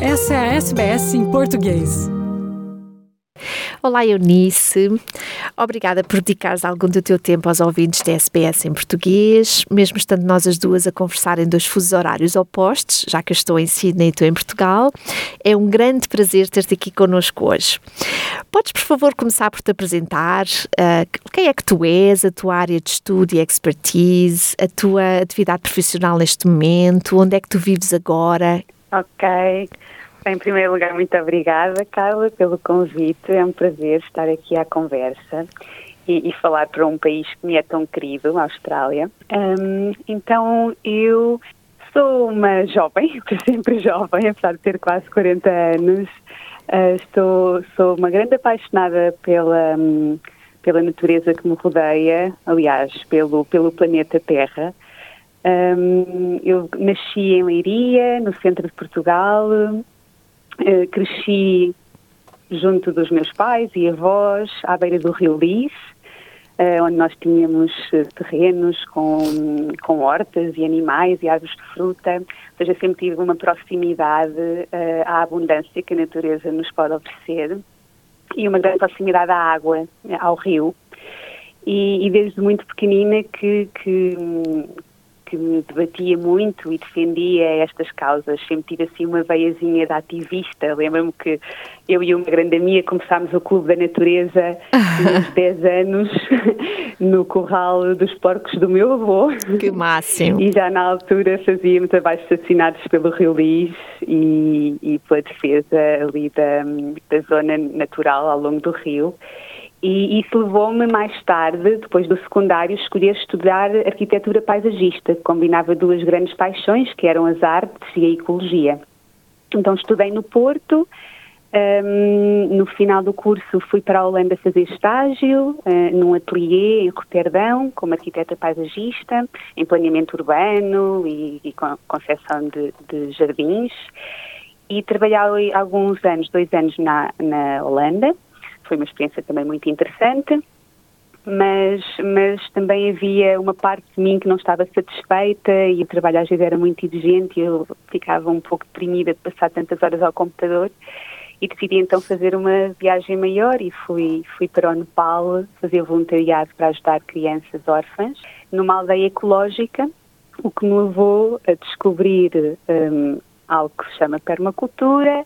Essa é a SBS em português. Olá, Eunice. Obrigada por dedicares algum do teu tempo aos ouvintes da SBS em português, mesmo estando nós as duas a conversar em dois fusos horários opostos, já que eu estou em Sydney e tu em Portugal. É um grande prazer ter-te aqui connosco hoje. Podes, por favor, começar por te apresentar uh, quem é que tu és, a tua área de estudo e expertise, a tua atividade profissional neste momento, onde é que tu vives agora? Ok. Em primeiro lugar, muito obrigada, Carla, pelo convite. É um prazer estar aqui à conversa e, e falar para um país que me é tão querido, a Austrália. Um, então, eu sou uma jovem, sempre jovem, apesar de ter quase 40 anos. Uh, estou, sou uma grande apaixonada pela, um, pela natureza que me rodeia, aliás, pelo, pelo planeta Terra. Um, eu nasci em Leiria, no centro de Portugal, Uh, cresci junto dos meus pais e avós, à beira do Rio Lis, uh, onde nós tínhamos eh, terrenos com, com hortas e animais e árvores de fruta. Ou seja, sempre tive uma proximidade uh, à abundância que a natureza nos pode oferecer e uma grande proximidade à água, ao rio. E, e desde muito pequenina que, que, que me debatia muito e defendia estas causas. Sempre tive assim uma veiazinha de ativista. Lembro-me que eu e uma grande amiga começámos o Clube da Natureza uns 10 anos no corral dos porcos do meu avô. Que máximo! E já na altura fazíamos abaixo assassinados pelo Rio Lis e, e pela defesa ali da, da zona natural ao longo do rio. E isso levou-me mais tarde, depois do secundário, a escolher estudar arquitetura paisagista, que combinava duas grandes paixões, que eram as artes e a ecologia. Então estudei no Porto, um, no final do curso fui para a Holanda fazer estágio, uh, num ateliê em Roterdão, como arquiteta paisagista, em planeamento urbano e, e concepção de, de jardins. E trabalhei alguns anos, dois anos na, na Holanda, foi uma experiência também muito interessante, mas, mas também havia uma parte de mim que não estava satisfeita e o trabalho às vezes era muito exigente e eu ficava um pouco deprimida de passar tantas horas ao computador e decidi então fazer uma viagem maior e fui, fui para o Nepal fazer voluntariado para ajudar crianças órfãs numa aldeia ecológica, o que me levou a descobrir um, algo que se chama permacultura,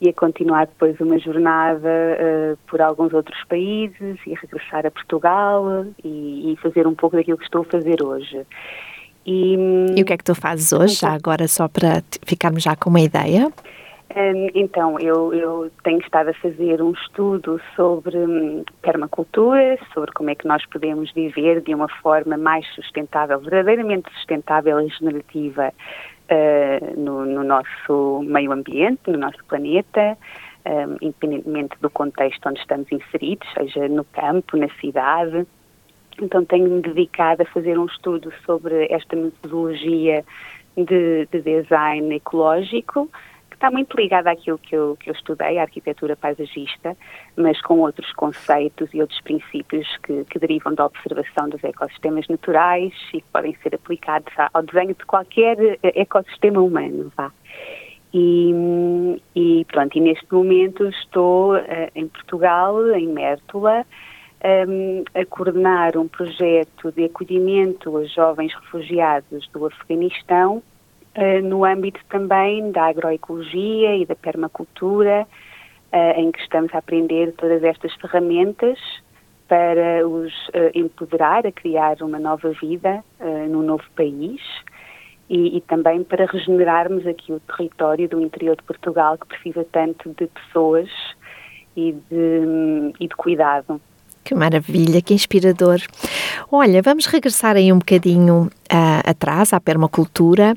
e a continuar depois uma jornada uh, por alguns outros países e regressar a Portugal e, e, fazer um pouco daquilo que estou a fazer hoje. E, e o que é que tu fazes hoje, então, já agora, só para ficarmos já com uma ideia? Um, então, eu, eu, tenho estado a fazer um estudo sobre hum, permacultura, sobre como é que nós podemos viver de uma forma mais sustentável, verdadeiramente sustentável e regenerativa uh, no, no, nosso meio ambiente, no nosso planeta, um, eh, independentemente do contexto onde estamos inseridos, seja no campo, na cidade. Então tenho-me dedicado a fazer um estudo sobre esta metodologia de, de design ecológico, está muito ligada àquilo que eu, que eu estudei, a arquitetura paisagista, mas com outros conceitos e outros princípios que, que derivam da observação dos ecossistemas naturais e que podem ser aplicados ao desenho de qualquer eh, ecossistema humano. Vá. E, e, pronto, e neste momento estou uh, em Portugal, em Mértola, um, a coordenar um projeto de acolhimento a jovens refugiados do Afeganistão no âmbito também da agroecologia e da permacultura, uh, em que estamos a aprender todas estas ferramentas para os uh, empoderar a criar uma nova vida num novo país e, e, também para regenerarmos aqui o território do interior de Portugal que precisa tanto de pessoas e de, e de cuidado. Que maravilha, que inspirador. Olha, vamos regressar aí um bocadinho uh, atrás à permacultura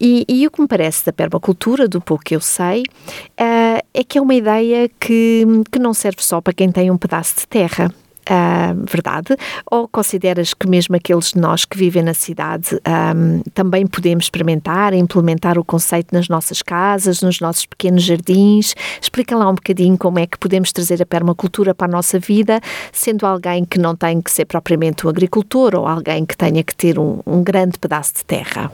e, e, o que me parece da permacultura, do pouco que eu sei, uh, é que é uma ideia que, que não serve só para quem tem um pedaço de terra uh, verdade? Ou consideras que mesmo aqueles de nós que vivem na cidade um, também podemos experimentar, implementar o conceito nas nossas casas, nos nossos pequenos jardins? Explica lá um bocadinho como é que podemos trazer a permacultura para a nossa vida, sendo alguém que não tem que ser propriamente um agricultor ou alguém que tenha que ter um, um grande pedaço de terra.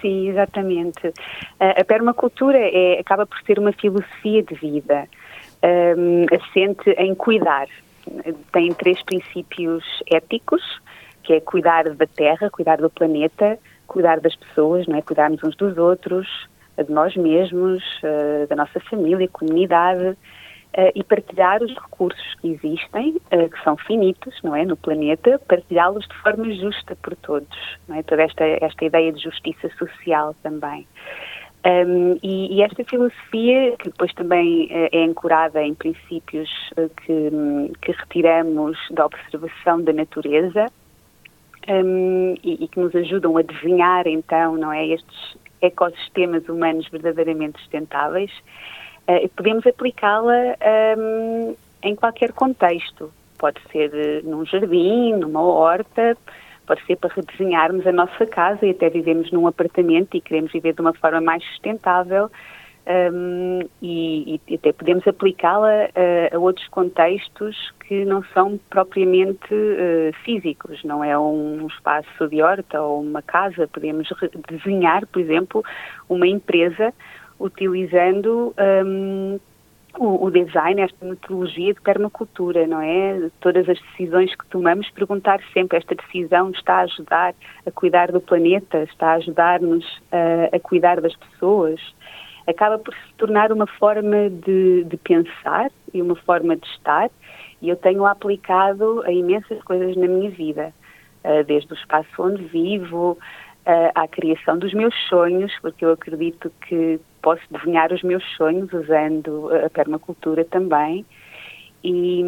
Sim, exatamente. A permacultura é, acaba por ser uma filosofia de vida, um, assente em cuidar. Tem três princípios éticos, que é cuidar da terra, cuidar do planeta, cuidar das pessoas, não é? Cuidarmos uns dos outros, de nós mesmos, uh, da nossa família, comunidade. Uh, e partilhar os recursos que existem, que são finitos, não é, no planeta, partilhá-los de forma justa por todos, não é? Toda esta, esta ideia de justiça social também. Um, e, e, esta filosofia, que depois também uh, é ancorada em princípios que, que, retiramos da observação da natureza um, e, e, que nos ajudam a desenhar então, não é, estes ecossistemas humanos verdadeiramente sustentáveis, uh, podemos aplicá-la um, em qualquer contexto. Pode ser num jardim, numa horta, pode ser para redesenharmos a nossa casa e até vivemos num apartamento e queremos viver de uma forma mais sustentável. Um, e, e, até podemos aplicá-la a, a, outros contextos que não são propriamente uh, físicos, não é um espaço de horta ou uma casa. Podemos desenhar, por exemplo, uma empresa utilizando um, o, o, design, esta metodologia de permacultura, não é? Todas as decisões que tomamos, perguntar sempre: esta decisão está a ajudar a cuidar do planeta, está a ajudar-nos a, a cuidar das pessoas? Acaba por se tornar uma forma de, de pensar e uma forma de estar, e eu tenho aplicado a imensas coisas na minha vida, uh, desde o espaço onde vivo, uh, à criação dos meus sonhos, porque eu acredito que posso desenhar os meus sonhos usando a permacultura também. E,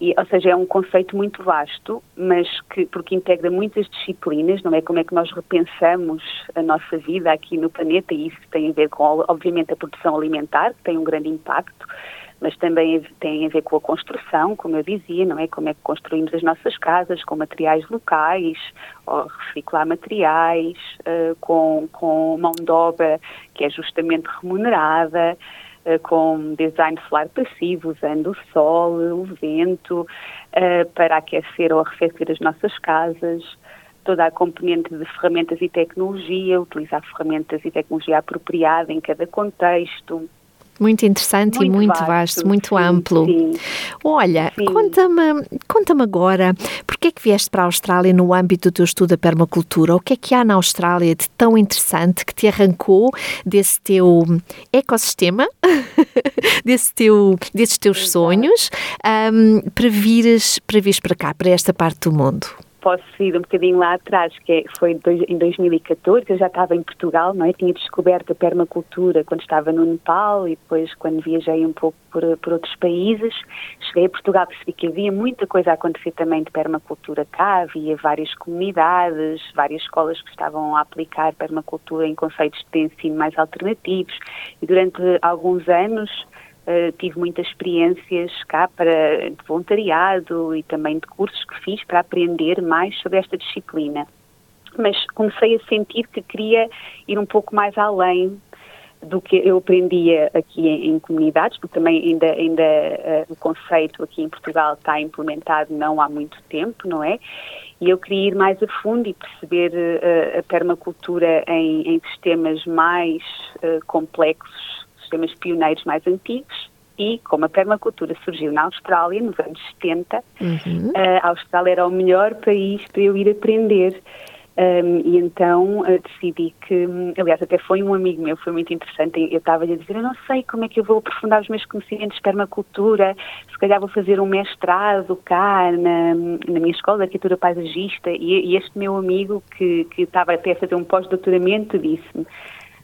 e, ou seja, é um conceito muito vasto, mas que porque integra muitas disciplinas, não é como é que nós repensamos a nossa vida aqui no planeta e isso tem a ver com, obviamente, a produção alimentar, que tem um grande impacto, mas também tem a ver com a construção, como eu dizia, não é? Como é que construímos as nossas casas com materiais locais, ou reciclar materiais, uh, com, com mão de obra que é justamente remunerada, uh, com design solar passivo, usando o sol, o vento, uh, para aquecer ou arrefecer as nossas casas toda a componente de ferramentas e tecnologia, utilizar ferramentas e tecnologia apropriada em cada contexto, muito interessante muito e muito vasto, vasto muito sim, amplo. Sim. Olha, conta-me conta agora, porquê é que vieste para a Austrália no âmbito do teu estudo da permacultura? O que é que há na Austrália de tão interessante que te arrancou desse teu ecossistema, desse teu, desses teus sonhos, um, para, vires, para vires para cá, para esta parte do mundo? Posso ir um bocadinho lá atrás, que é, foi em 2014, eu já estava em Portugal, não é? Tinha descoberto a permacultura quando estava no Nepal e depois quando viajei um pouco por, por outros países. Cheguei a Portugal, percebi que havia muita coisa a acontecer também de permacultura cá, havia várias comunidades, várias escolas que estavam a aplicar permacultura em conceitos de ensino mais alternativos e durante alguns anos Uh, tive muitas experiências cá para de voluntariado e também de cursos que fiz para aprender mais sobre esta disciplina. Mas comecei a sentir que queria ir um pouco mais além do que eu aprendia aqui em, em comunidades, porque também ainda, ainda uh, o conceito aqui em Portugal está implementado não há muito tempo, não é? E eu queria ir mais a fundo e perceber uh, a permacultura em, em sistemas mais complexos sistemas pioneiros mais antigos e como a permacultura surgiu na Austrália nos anos 70, uhum. Eh, a Austrália era o melhor país para eu ir aprender. Um, e então uh, decidi que, aliás, até foi um amigo meu, foi muito interessante. Eu estava-lhe a dizer: Eu não sei como é que eu vou aprofundar os meus conhecimentos de permacultura, se calhar vou fazer um mestrado cá na, na minha escola de arquitetura paisagista. E, e este meu amigo, que, que estava até a fazer um pós-doutoramento, disse-me: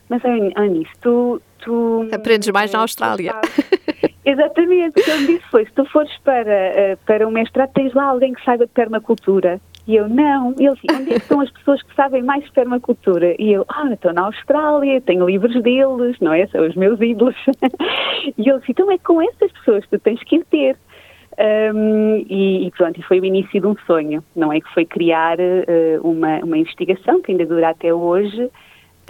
Mas, Anis, tu, tu. Aprendes mais na Austrália. Exatamente, o que ele disse foi: se tu fores para, eh, para um mestrado, tens lá alguém que saiba de permacultura. E eu, não. E ele disse, onde é que estão as pessoas que sabem mais de permacultura? E eu, ah, estou na Austrália, tenho livros deles, não é? São os meus ídolos. e ele disse, então é com essas pessoas que tu tens que ir ter. Um, e, e, pronto, e foi o início de um sonho, não é? Que foi criar uh, uma, uma investigação que ainda dura até hoje,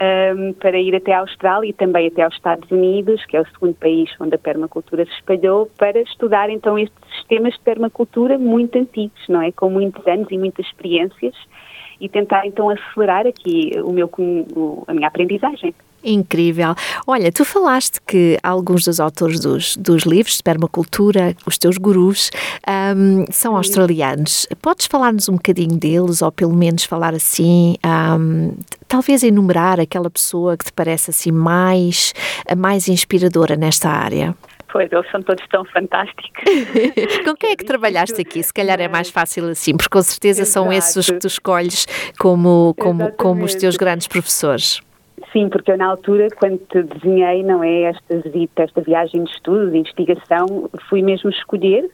um, para ir até a Austrália e também até aos Estados Unidos, que é o segundo país onde a permacultura se espalhou, para estudar então estes sistemas de permacultura muito antigos, não é? Com muitos anos e muitas experiências e tentar então acelerar aqui o meu, a minha aprendizagem. Incrível. Olha, tu falaste que alguns dos autores dos, dos livros de permacultura, os teus gurus, um, são australianos. Podes falar-nos um bocadinho deles, ou pelo menos falar assim, um, talvez enumerar aquela pessoa que te parece assim mais, mais inspiradora nesta área? Pois, eles são todos tão fantásticos. com quem é que trabalhaste aqui? Se calhar é mais fácil assim, porque com certeza Exato. são esses os que tu escolhes como, como, como os teus grandes professores. Sim, porque eu na altura, quando te desenhei, não é, esta esta viagem de estudo, de investigação, fui mesmo escolher,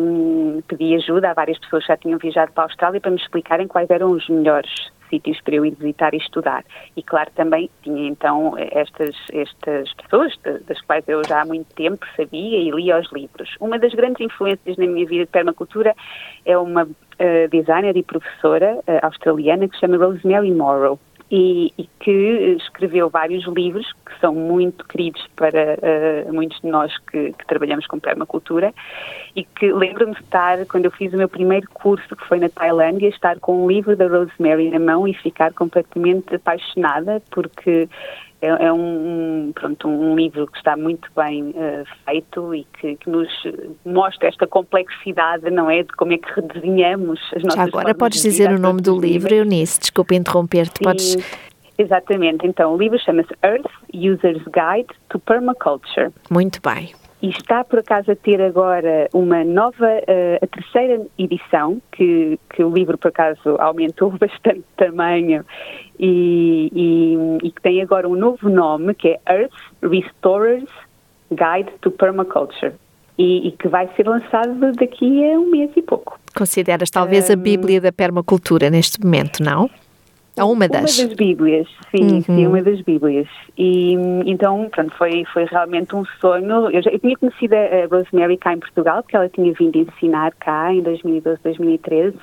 um, pedi ajuda a várias pessoas que já tinham viajado para a Austrália para me explicarem quais eram os melhores sítios para eu ir visitar e estudar. E claro, também tinha então estas, estas pessoas, das quais eu já há muito tempo sabia e lia os livros. Uma das grandes influências na minha vida de permacultura é uma uh, designer e professora uh, australiana que se chama Rosemary Morrow e, e, que escreveu vários livros que são muito queridos para uh, muitos de nós que, que, trabalhamos com permacultura. E que lembro-me de estar, quando eu fiz o meu primeiro curso, que foi na Tailândia, estar com um livro da Rosemary na mão e ficar completamente apaixonada porque é, é um, pronto, um livro que está muito bem uh, feito e que, que, nos mostra esta complexidade, não é? De como é que redesenhamos as nossas Já agora podes de dizer o nome do livro, Eunice, desculpa interromper-te, podes... Exatamente, então o livro chama-se Earth User's Guide to Permaculture. Muito bem. E está por acaso a ter agora uma nova, uh, a terceira edição, que, que o livro por acaso aumentou bastante tamanho e, e, e que tem agora um novo nome que é Earth Restorers Guide to Permaculture. E, e, que vai ser lançado daqui a um mês e pouco. Consideras talvez um, a Bíblia da permacultura neste momento, não? A uma das? Uma das Bíblias, sim, uhum. sim, uma das Bíblias. E então, pronto, foi, foi realmente um sonho. Eu, já, eu tinha conhecido a Rosemary cá em Portugal, porque ela tinha vindo ensinar cá em 2012, 2013,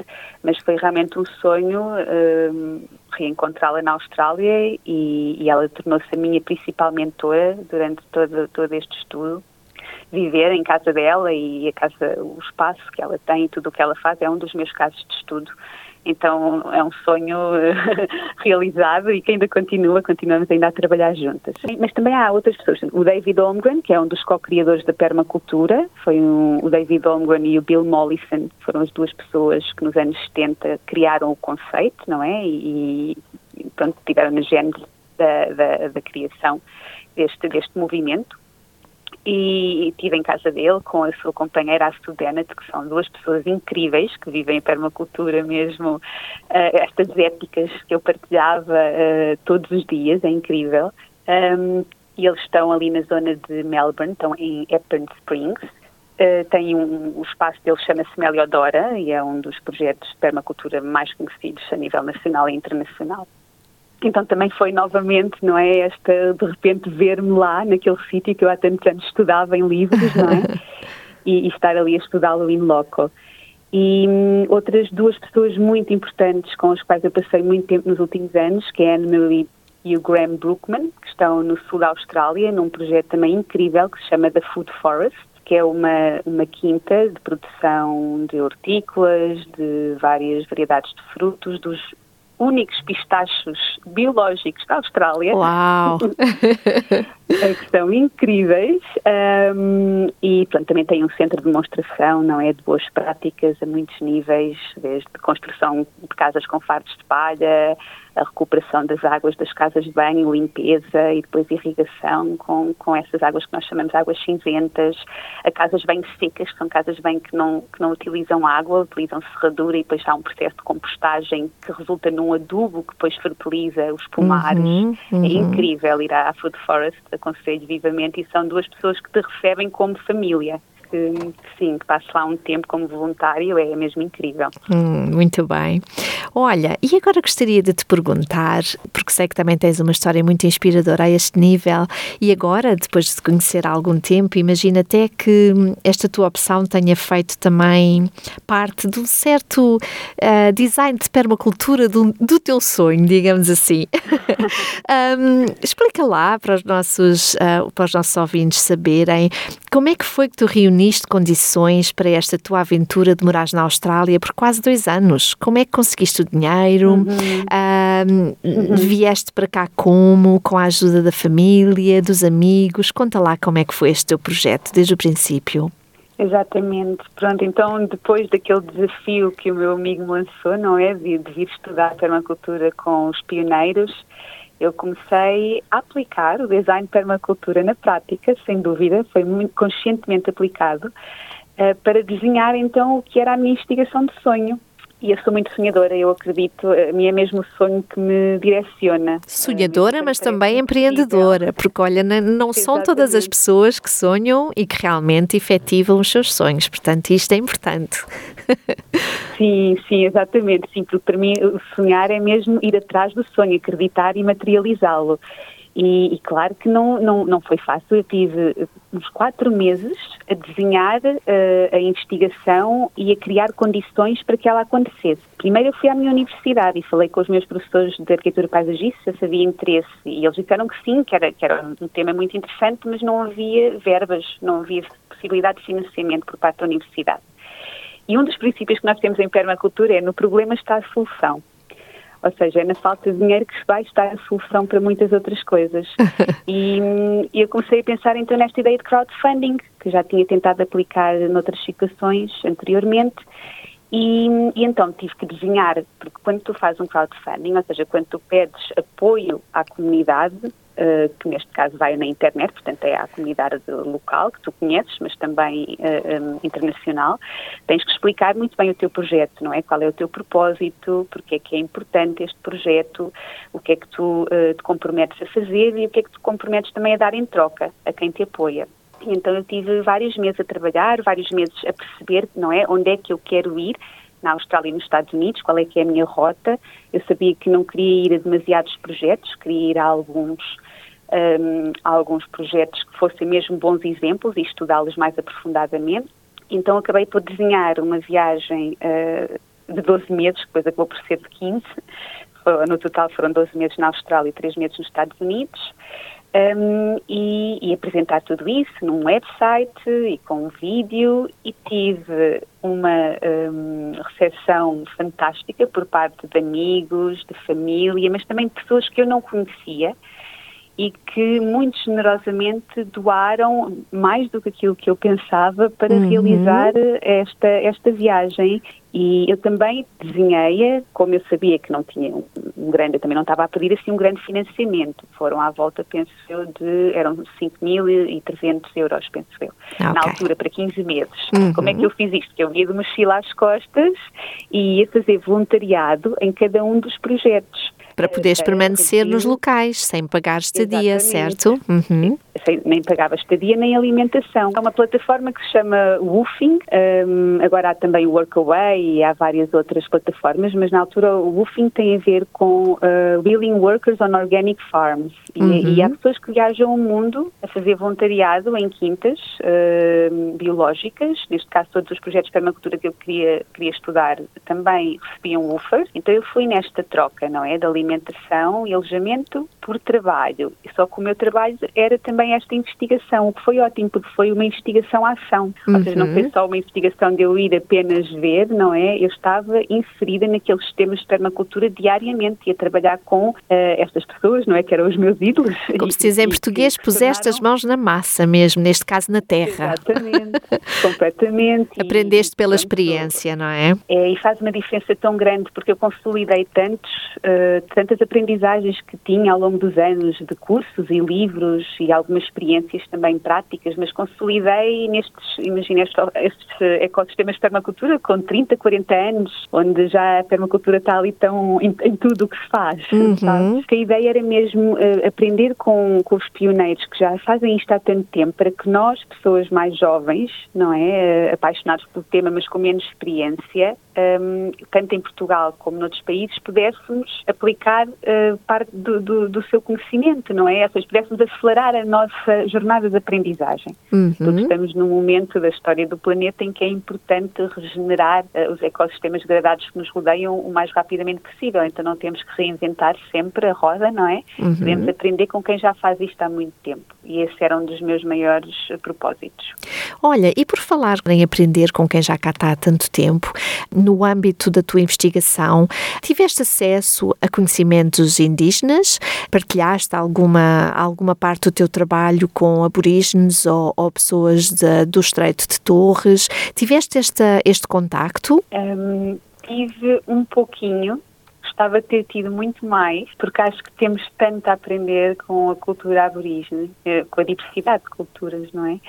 mas foi realmente um sonho um, reencontrá-la na Austrália e, e ela tornou-se a minha principal mentora durante todo, todo este estudo viver em casa dela e a casa, o espaço que ela tem e tudo o que ela faz é um dos meus casos de estudo. Então é um sonho realizado e que ainda continua, continuamos ainda a trabalhar juntas. Mas também há outras pessoas. O David Holmgren, que é um dos co-criadores da permacultura, foi um, o David Holmgren e o Bill Mollison, foram as duas pessoas que nos anos 70 criaram o conceito, não é? E, e pronto, tiveram na gênese da, da, da criação deste, deste movimento e estive em casa dele com a sua companheira, a Studenet, que são duas pessoas incríveis que vivem a permacultura mesmo, uh, estas éticas que eu partilhava uh, todos os dias, é incrível. Um, e eles estão ali na zona de Melbourne, estão em Eppern Springs. Uh, tem um, o espaço deles chama-se Meliodora e é um dos projetos de permacultura mais conhecidos a nível nacional e internacional. Então também foi novamente, não é, esta, de repente ver-me lá naquele sítio que eu há tantos anos estudava em livros, não é? e, e estar ali a estudá-lo in loco. E hum, outras duas pessoas muito importantes com as quais eu passei muito tempo nos últimos anos, que é a Anne-Marie e o Graham Brookman, que estão no sul da Austrália, num projeto também incrível que se chama The Food Forest, que é uma, uma quinta de produção de hortícolas, de várias variedades de frutos, dos únicos pistachos biológicos da Austrália. Uau! que são incríveis um, e pronto, também tem um centro de demonstração, não é, de boas práticas a muitos níveis, desde construção de casas com fardos de palha, a recuperação das águas das casas de banho, limpeza e depois irrigação com, com essas águas que nós chamamos de águas cinzentas, a casas bem secas, que são casas bem que não, que não utilizam água, utilizam serradura e depois há um processo de compostagem que resulta num adubo que depois fertiliza os pomares. Uhum, é uhum. É incrível ir à Food Forest, aconselho vivamente, e são duas pessoas que te recebem como família que, sim, que passo lá um tempo como voluntário, é mesmo incrível. Hum, muito bem. Olha, e agora gostaria de te perguntar, porque sei que também tens uma história muito inspiradora a este nível, e agora, depois de te conhecer há algum tempo, imagina até que esta tua opção tenha feito também parte de um certo uh, design de permacultura do, do teu sonho, digamos assim. um, explica lá para os, nossos, uh, para os nossos ouvintes saberem como é que foi que tu reuniste condições para esta tua aventura de morar na Austrália por quase dois anos? Como é que conseguiste o dinheiro? Uhum. Um, uhum. Vieste para cá como? Com a ajuda da família, dos amigos? Conta lá como é que foi este teu projeto desde o princípio. Exatamente. Pronto, então depois daquele desafio que o meu amigo me lançou, não é? De, de vir estudar permacultura com os pioneiros, eu comecei a aplicar o design de permacultura na prática, sem dúvida, foi muito conscientemente aplicado, uh, para desenhar então o que era a minha investigação de sonho. E eu sou muito sonhadora, eu acredito, a mim é mesmo o sonho que me direciona. Sonhadora, mas também empreendedora, porque olha, não são todas as pessoas que sonham e que realmente efetivam os seus sonhos, portanto isto é importante. Sim, sim, exatamente, sim, porque para mim sonhar é mesmo ir atrás do sonho, acreditar e materializá-lo. E, e, claro que não, não, não foi fácil. Eu tive uns quatro meses a desenhar uh, a investigação e a criar condições para que ela acontecesse. Primeiro eu fui à minha universidade e falei com os meus professores de arquitetura paisagista se havia interesse e eles disseram que sim, que era, que era um tema muito interessante, mas não havia verbas, não havia possibilidade de financiamento por parte da universidade. E um dos princípios que nós temos em permacultura é no problema está a solução. Ou seja, é na falta de dinheiro que vai estar a solução para muitas outras coisas. e, e eu comecei a pensar então nesta ideia de crowdfunding, que já tinha tentado aplicar noutras situações anteriormente. E, e, então tive que desenhar, porque quando tu fazes um crowdfunding, ou seja, quando tu pedes apoio à comunidade, uh, que neste caso vai na internet, portanto é à comunidade local que tu conheces, mas também uh, eh, um, internacional, tens que explicar muito bem o teu projeto, não é? Qual é o teu propósito, porque é que é importante este projeto, o que é que tu uh, te comprometes a fazer e o que é que tu comprometes também a dar em troca a quem te apoia. E então eu tive vários meses a trabalhar, vários meses a perceber, não é, onde é que eu quero ir, na Austrália e nos Estados Unidos, qual é que é a minha rota. Eu sabia que não queria ir a demasiados projetos, queria ir a alguns um, alguns projetos que fossem mesmo bons exemplos e estudá-los mais aprofundadamente. Então acabei por desenhar uma viagem uh, de 12 meses, que depois acabou por ser de 15. No total foram 12 meses na Austrália e 3 meses nos Estados Unidos. Um, e, e, apresentar tudo isso num website e com um vídeo e tive uma um, recepção fantástica por parte de amigos, de família, mas também de pessoas que eu não conhecia e que muito generosamente doaram mais do que aquilo que eu pensava para uhum. realizar esta, esta viagem. E eu também desenhei-a, como eu sabia que não tinha um, um grande, eu também não estava a pedir assim um grande financiamento. Foram à volta, penso eu, de, eram 5.300 euros, penso eu, okay. na altura, para 15 meses. Uhum. Como é que eu fiz isto? Que eu ia de mochila às costas e ia fazer voluntariado em cada um dos projetos para poderes permanecer nos locais sem pagar estadia, certo? Uhum. Sem, nem pagava estadia nem alimentação. É uma plataforma que se chama Woofing, um, agora há também o Workaway e há várias outras plataformas, mas na altura o Woofing tem a ver com uh, Wheeling Workers on Organic Farms e, uhum. e, há pessoas que viajam o mundo a fazer voluntariado em quintas uh, biológicas, neste caso todos os projetos de permacultura que eu queria, queria estudar também recebiam woofers, então eu fui nesta troca, não é, da alimentação e alojamento por trabalho. Só que o meu trabalho era também esta investigação, o que foi ótimo, porque foi uma investigação-ação. Uhum. Ou seja, não foi uhum. só uma investigação de eu ir apenas ver, não é? Eu estava inserida naqueles sistemas de permacultura diariamente e a trabalhar com uh, estas pessoas, não é? Que eram os meus ídolos. Como se diz em português, puseste as mãos na massa mesmo, neste caso na terra. Exatamente, completamente. Aprendeste e, pela portanto, experiência, não é? É, e faz uma diferença tão grande, porque eu consolidei tantos, uh, tantas aprendizagens que tinha ao longo dos anos de cursos e livros e algumas experiências também práticas, mas consolidei nestes, imagina, estes, ecossistemas de permacultura com 30, 40 anos, onde já a permacultura está ali tão em, em tudo o que se faz, uhum. sabe? A ideia era mesmo uh, aprender com, com os pioneiros que já fazem isto há tanto tempo, para que nós, pessoas mais jovens, não é, uh, apaixonados pelo tema, mas com menos experiência, um, tanto em Portugal como noutros países, pudéssemos aplicar uh, parte do, do, do, seu conhecimento, não é? Ou seja, pudéssemos acelerar a nossa jornada de aprendizagem. Uhum. Todos estamos num momento da história do planeta em que é importante regenerar uh, os ecossistemas degradados que nos rodeiam o mais rapidamente possível, então não temos que reinventar sempre a roda, não é? Uhum. Podemos aprender com quem já faz isto há muito tempo e esse era um dos meus maiores propósitos. Olha, e por falar em aprender com quem já cá está há tanto tempo, no âmbito da tua investigação, tiveste acesso a conhecimentos indígenas? Partilhaste alguma, alguma parte do teu trabalho com aborígenes ou, ou pessoas de, do Estreito de Torres? Tiveste esta, este contacto? Um, tive um pouquinho, gostava de ter tido muito mais, porque acho que temos tanto a aprender com a cultura aborígene, eh, com a diversidade de culturas, não é?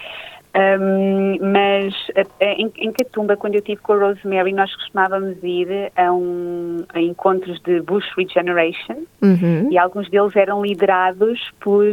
Um, mas em, em Catumba, quando eu estive com a Rosemary, nós costumávamos ir a, um, a encontros de Bush Regeneration uhum. e alguns deles eram liderados por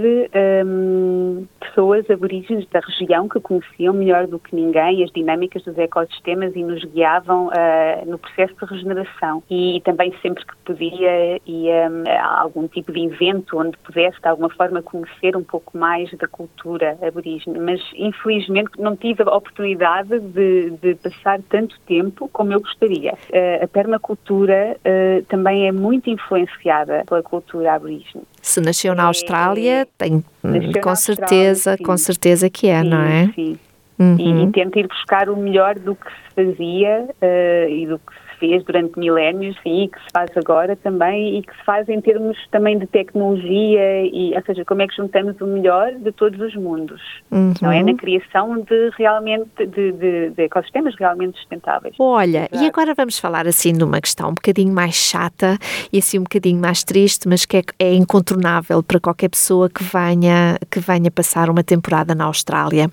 um, pessoas aborígenes da região que conheciam melhor do que ninguém as dinâmicas dos ecossistemas e nos guiavam uh, no processo de regeneração. E, também sempre que podia ia a algum tipo de evento onde pudesse de alguma forma conhecer um pouco mais da cultura aborígene. Mas infelizmente infelizmente não tive a oportunidade de, de passar tanto tempo como eu gostaria. Uh, a permacultura uh, também é muito influenciada pela cultura aborígene. Se nasceu na Austrália, é, tem com certeza, Austrália, com certeza que é, sim, não é? Sim. Uhum. E, e tento ir buscar o melhor do que se fazia uh, e do que se fez durante milénios e que se faz agora também e que se faz em termos também de tecnologia e, ou seja, como é que juntamos o melhor de todos os mundos, uhum. não é? Na criação de realmente, de, de, de ecossistemas realmente sustentáveis. Olha, Exato. e agora vamos falar assim de uma questão um bocadinho mais chata e assim um bocadinho mais triste, mas que é, é incontornável para qualquer pessoa que venha, que venha passar uma temporada na Austrália.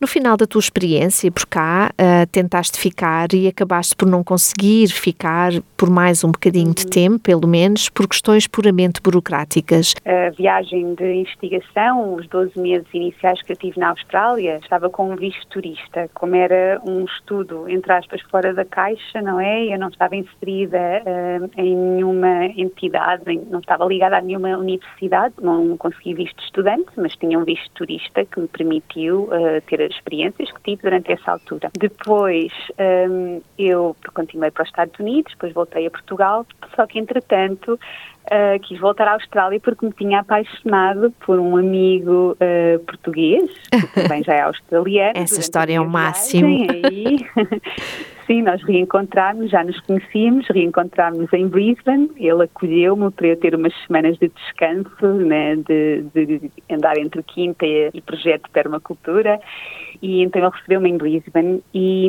No final da tua experiência por cá, uh, tentaste ficar e acabaste por não conseguir ficar por mais um bocadinho de tempo, pelo menos, por questões puramente burocráticas. A viagem de investigação, os 12 meses iniciais que eu tive na Austrália, estava com um visto turista. Como era um estudo, entre aspas, fora da caixa, não é? Eu não estava inserida uh, em nenhuma entidade, não estava ligada a nenhuma universidade, não consegui visto de estudante, mas tinha um visto turista que me permitiu uh, ter as experiências que tive durante essa altura. Depois, um, eu continuei para os Estados Unidos, depois voltei a Portugal, só que entretanto uh, quis voltar à Austrália porque me tinha apaixonado por um amigo uh, português, que também já é australiano. Essa história é o máximo. Aí, sim, nós reencontramos, já nos conhecíamos, reencontramos em Brisbane, ele acolheu-me para eu ter umas semanas de descanso, né, de, de andar entre quinta e, projeto de permacultura. E então ele recebeu-me em Brisbane e,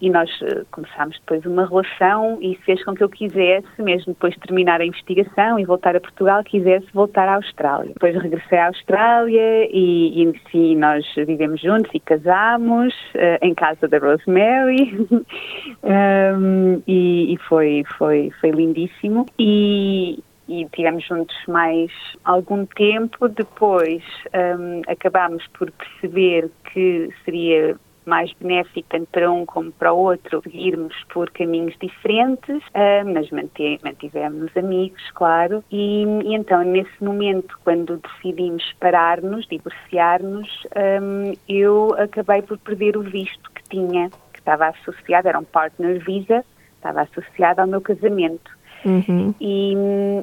e nós eh, começámos depois uma relação e fez com que eu quisesse, mesmo depois de terminar a investigação e voltar a Portugal, quisesse voltar à Austrália. Depois regressei à Austrália e, e nós vivemos juntos e casámos uh, em casa da Rosemary um, e, e, foi, foi, foi lindíssimo. E, e tivemos juntos mais algum tempo. Depois um, acabámos por perceber que seria mais benéfico tanto para um como para o outro seguirmos por caminhos diferentes, uh, mas mantivemos amigos, claro, e, e, então nesse momento, quando decidimos parar-nos, divorciar-nos, um, eu acabei por perder o visto que tinha, estava associado, era um partner visa, estava associado ao meu casamento. Uhum. E,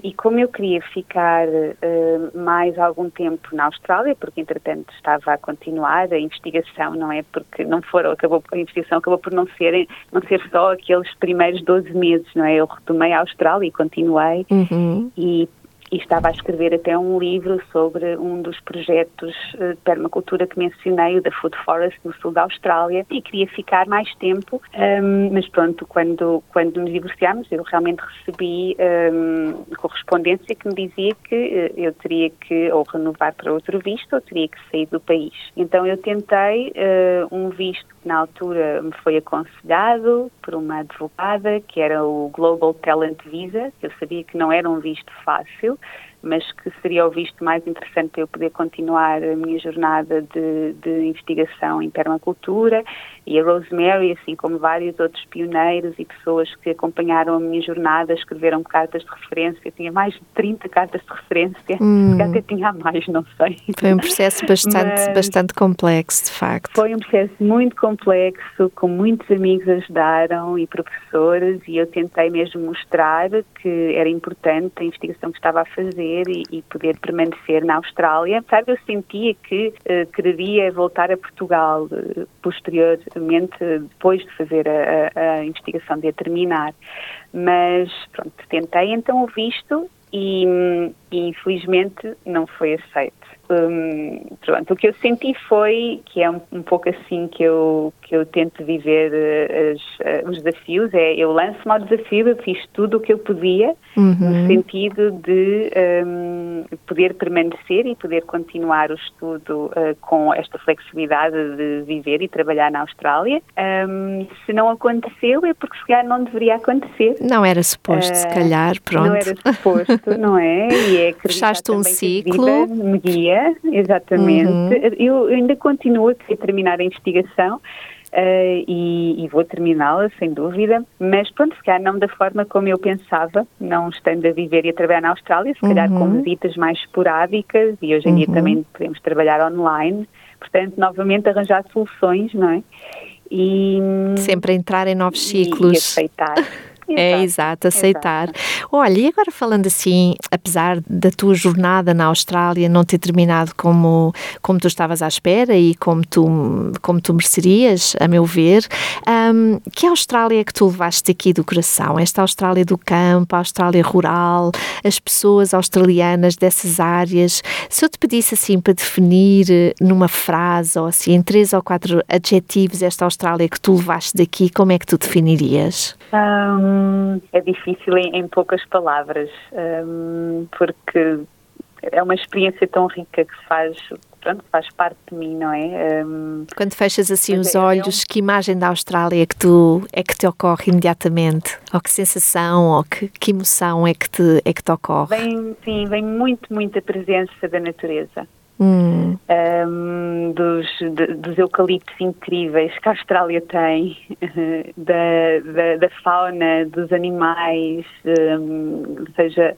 e, como eu queria ficar uh, mais algum tempo na Austrália, porque entretanto estava a continuar a investigação, não é? Porque não foram, acabou, a investigação acabou por não ser, não ser só aqueles primeiros 12 meses, não é? Eu retomei a Austrália e continuei uhum. e e estava a escrever até um livro sobre um dos projetos eh, de permacultura que mencionei, o da Food Forest no sul da Austrália, e queria ficar mais tempo, um, mas pronto, quando, quando nos divorciámos, eu realmente recebi um, correspondência que me dizia que eh, eu teria que ou renovar para outro visto ou teria que sair do país. Então eu tentei uh, um visto que na altura me foi aconselhado por uma advogada, que era o Global Talent Visa, eu sabia que não era um visto fácil, mas que seria o visto mais interessante para eu poder continuar a minha jornada de, de investigação em permacultura e a Rosemary, assim como vários outros pioneiros e pessoas que acompanharam a minha jornada, escreveram cartas de referência, tinha mais de 30 cartas de referência, hum. até tinha mais, não sei. Foi um processo bastante, bastante complexo, de facto. Foi um processo muito complexo, com muitos amigos ajudaram e professores, e eu tentei mesmo mostrar que era importante a investigação que estava a fazer e, e poder permanecer na Austrália. Sabe, eu sentia que uh, queria voltar a Portugal uh, posterior depois de fazer a, a, a investigação, de a terminar. Mas, pronto, tentei então o visto e, e infelizmente não foi aceito. Um, pronto, o que eu senti foi que é um, um, pouco assim que eu que eu tento viver uh, as, uh, os desafios. É eu lanço-me ao desafio eu fiz tudo o que eu podia uhum. no sentido de um, poder permanecer e poder continuar o estudo uh, com esta flexibilidade de viver e trabalhar na Austrália. Hum, se não aconteceu é porque se calhar não deveria acontecer. Não era suposto se calhar pronto não era suposto não é? E é fechaste um ciclo. me guia exatamente. Uhum. Eu, ainda continuo a querer terminar a investigação. Uh, e, e, vou terminá-la, sem dúvida, mas pronto, se calhar não da forma como eu pensava, não estando a viver e a trabalhar na Austrália, se calhar com uhum. visitas mais esporádicas e hoje em uhum. dia também podemos trabalhar online, portanto, novamente arranjar soluções, não é? E, Sempre entrar em novos ciclos. E aceitar. É exato, aceitar. Exato. Olha, e agora falando assim, apesar da tua jornada na Austrália não ter terminado como, como tu estavas à espera e como tu, como tu merecerias, a meu ver, um, que Austrália é que tu levaste aqui do coração? Esta Austrália do campo, a Austrália rural, as pessoas australianas dessas áreas. Se eu te pedisse assim para definir eh, numa frase ou assim, em três ou quatro adjetivos esta Austrália que tu levaste daqui, como é que tu definirias? Um, é difícil em, em poucas palavras, um, porque é uma experiência tão rica que faz, pronto, faz parte de mim, não é? Um, Quando fechas assim os é, é olhos, que imagem da Austrália é que tu é que te ocorre imediatamente? Ou que sensação, ou que, que emoção é que te é que te ocorre? Vem, sim, vem muito, muito a presença da natureza. Hum. Um, dos, de, dos eucaliptos incríveis que a Austrália tem, da, da, da fauna, dos animais, um, seja,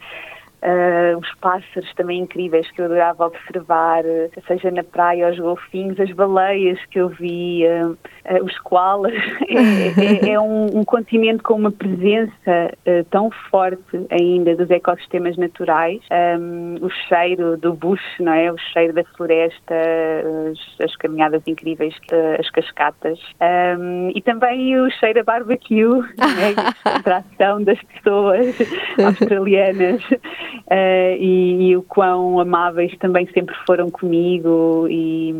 Uh, os pássaros também incríveis que eu adorava observar, seja na praia, os golfinhos, as baleias que eu via, uh, os koalas. É, é, é um, um, continente com uma presença uh, tão forte ainda dos ecossistemas naturais. Um, o cheiro do bush, não é? O cheiro da floresta, as, as caminhadas incríveis, as cascatas. Um, e também o cheiro a barbecue, é? a atração das pessoas australianas. Uh, e, e, o quão amáveis também sempre foram comigo e,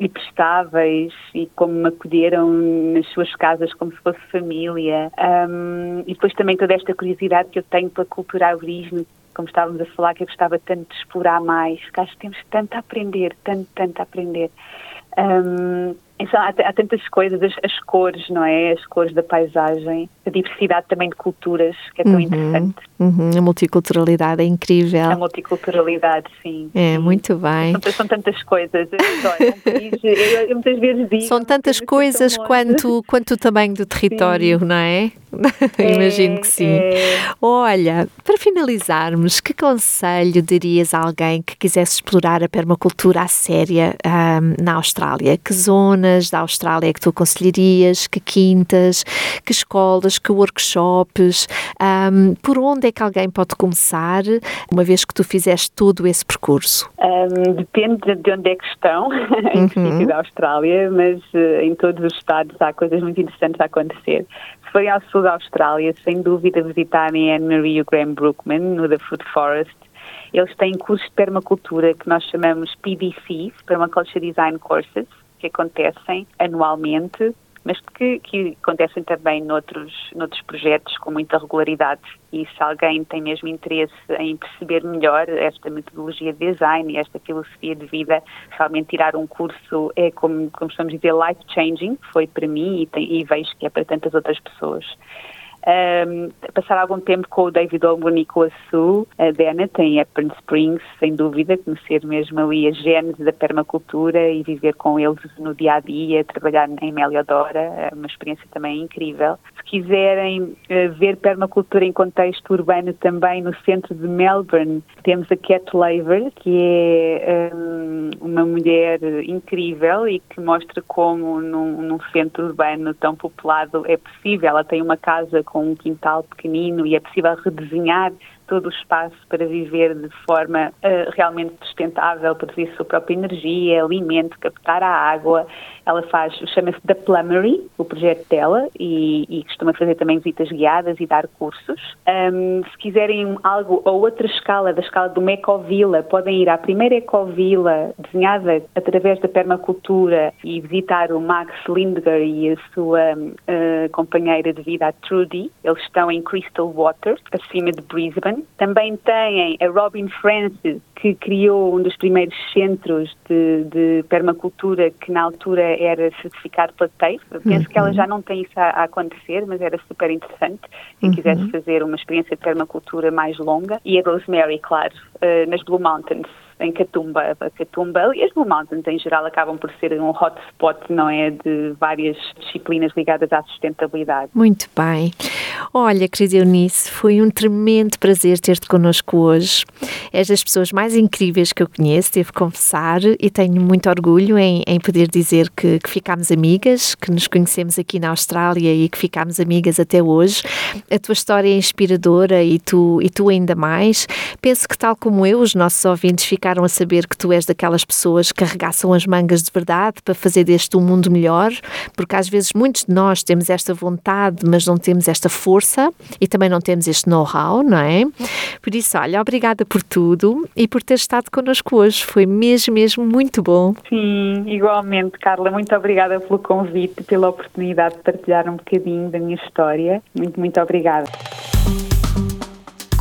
e prestáveis e como me acolheram nas suas casas como se fosse família. Um, e depois também toda esta curiosidade que eu tenho pela cultura aborígene, como estávamos a falar, que eu gostava tanto de explorar mais, que acho que temos tanto a aprender, tanto, tanto a aprender. Um, então, há, há, tantas coisas, as, as, cores, não é? As cores da paisagem, a diversidade também de culturas, que é tão uhum, interessante. Uhum, a multiculturalidade é incrível. A multiculturalidade, sim. É, sim. muito bem. São, são tantas coisas. Eu, eu, eu, muitas vezes digo. São tantas coisas quanto, quanto o tamanho do território, sim. não é? é Imagino que sim. É... Olha, para finalizarmos, que conselho dirias a alguém que quisesse explorar a permacultura à séria um, na Austrália? Que zonas da Austrália é que tu aconselharias? Que quintas? Que escolas? Que workshops? Um, por onde é que alguém pode começar, uma vez que tu fizeste todo esse percurso? Um, depende de onde é que estão, em uhum. da Austrália, mas uh, em todos os estados há coisas muito interessantes a acontecer forem ao sul da Austrália, sem dúvida visitarem Anne-Marie e o Graham Brookman no The Food Forest. Eles têm cursos de permacultura que nós chamamos PDCs, Permaculture Design Courses, que acontecem anualmente mas que, que acontecem também noutros, noutros projetos com muita regularidade. E se alguém tem mesmo interesse em perceber melhor esta metodologia de design e esta filosofia de vida, realmente tirar um curso é, como, como estamos a dizer, life-changing, foi para mim e, tem, e vejo que é para tantas outras pessoas. Um, passar algum tempo com o David Olmore e com a Sue, a Dana tem Apron Springs, sem dúvida, conhecer mesmo ali a gênese da permacultura e viver com eles no dia a dia, trabalhar em Meliodora, é uma experiência também incrível. Se quiserem uh, ver permacultura em contexto urbano também no centro de Melbourne, temos a Cat Laver, que é um, uma mulher incrível e que mostra como num, num centro urbano tão populado é possível. Ela tem uma casa com um quintal pequenino e é possível redesenhar todo o espaço para viver de forma uh, realmente sustentável, produzir sua própria energia, alimento, captar a água. Ela faz, chama-se The Plumery, o projeto dela, e, e, costuma fazer também visitas guiadas e dar cursos. Um, se quiserem algo a outra escala, da escala do Ecovila, podem ir à primeira Ecovila desenhada através da permacultura e visitar o Max Lindger e a sua uh, companheira de vida, a Trudy. Eles estão em Crystal Water, acima de Brisbane. Também têm a Robin Francis, que criou um dos primeiros centros de, de permacultura que na altura era certificado pela TAFE. Penso uhum. que ela uhum. já não tem isso a, a, acontecer, mas era super interessante quem uhum. quisesse fazer uma experiência de permacultura mais longa. E a Rosemary, claro, uh, nas Blue Mountains em Catumba. A Catumba as Blue Mountains em geral acabam por ser um hotspot, não é, de várias disciplinas ligadas à sustentabilidade. Muito bem. Olha, querida Eunice, foi um tremendo prazer ter-te connosco hoje. És das pessoas mais incríveis que eu conheço, devo confessar, e tenho muito orgulho em, em poder dizer que, que ficámos amigas, que nos conhecemos aqui na Austrália e que ficámos amigas até hoje. A tua história é inspiradora e tu, e tu ainda mais. Penso que, tal como eu, os nossos ouvintes ficaram a saber que tu és daquelas pessoas que arregaçam as mangas de verdade para fazer deste um mundo melhor, porque às vezes muitos de nós temos esta vontade, mas não temos esta força e também não temos este know-how, não é? Por isso, olha, obrigada por tudo e por ter estado connosco hoje. Foi mesmo, mesmo muito bom. Sim, igualmente, Carla. Muito obrigada pelo convite, pela oportunidade de partilhar um bocadinho da minha história. Muito, muito obrigada.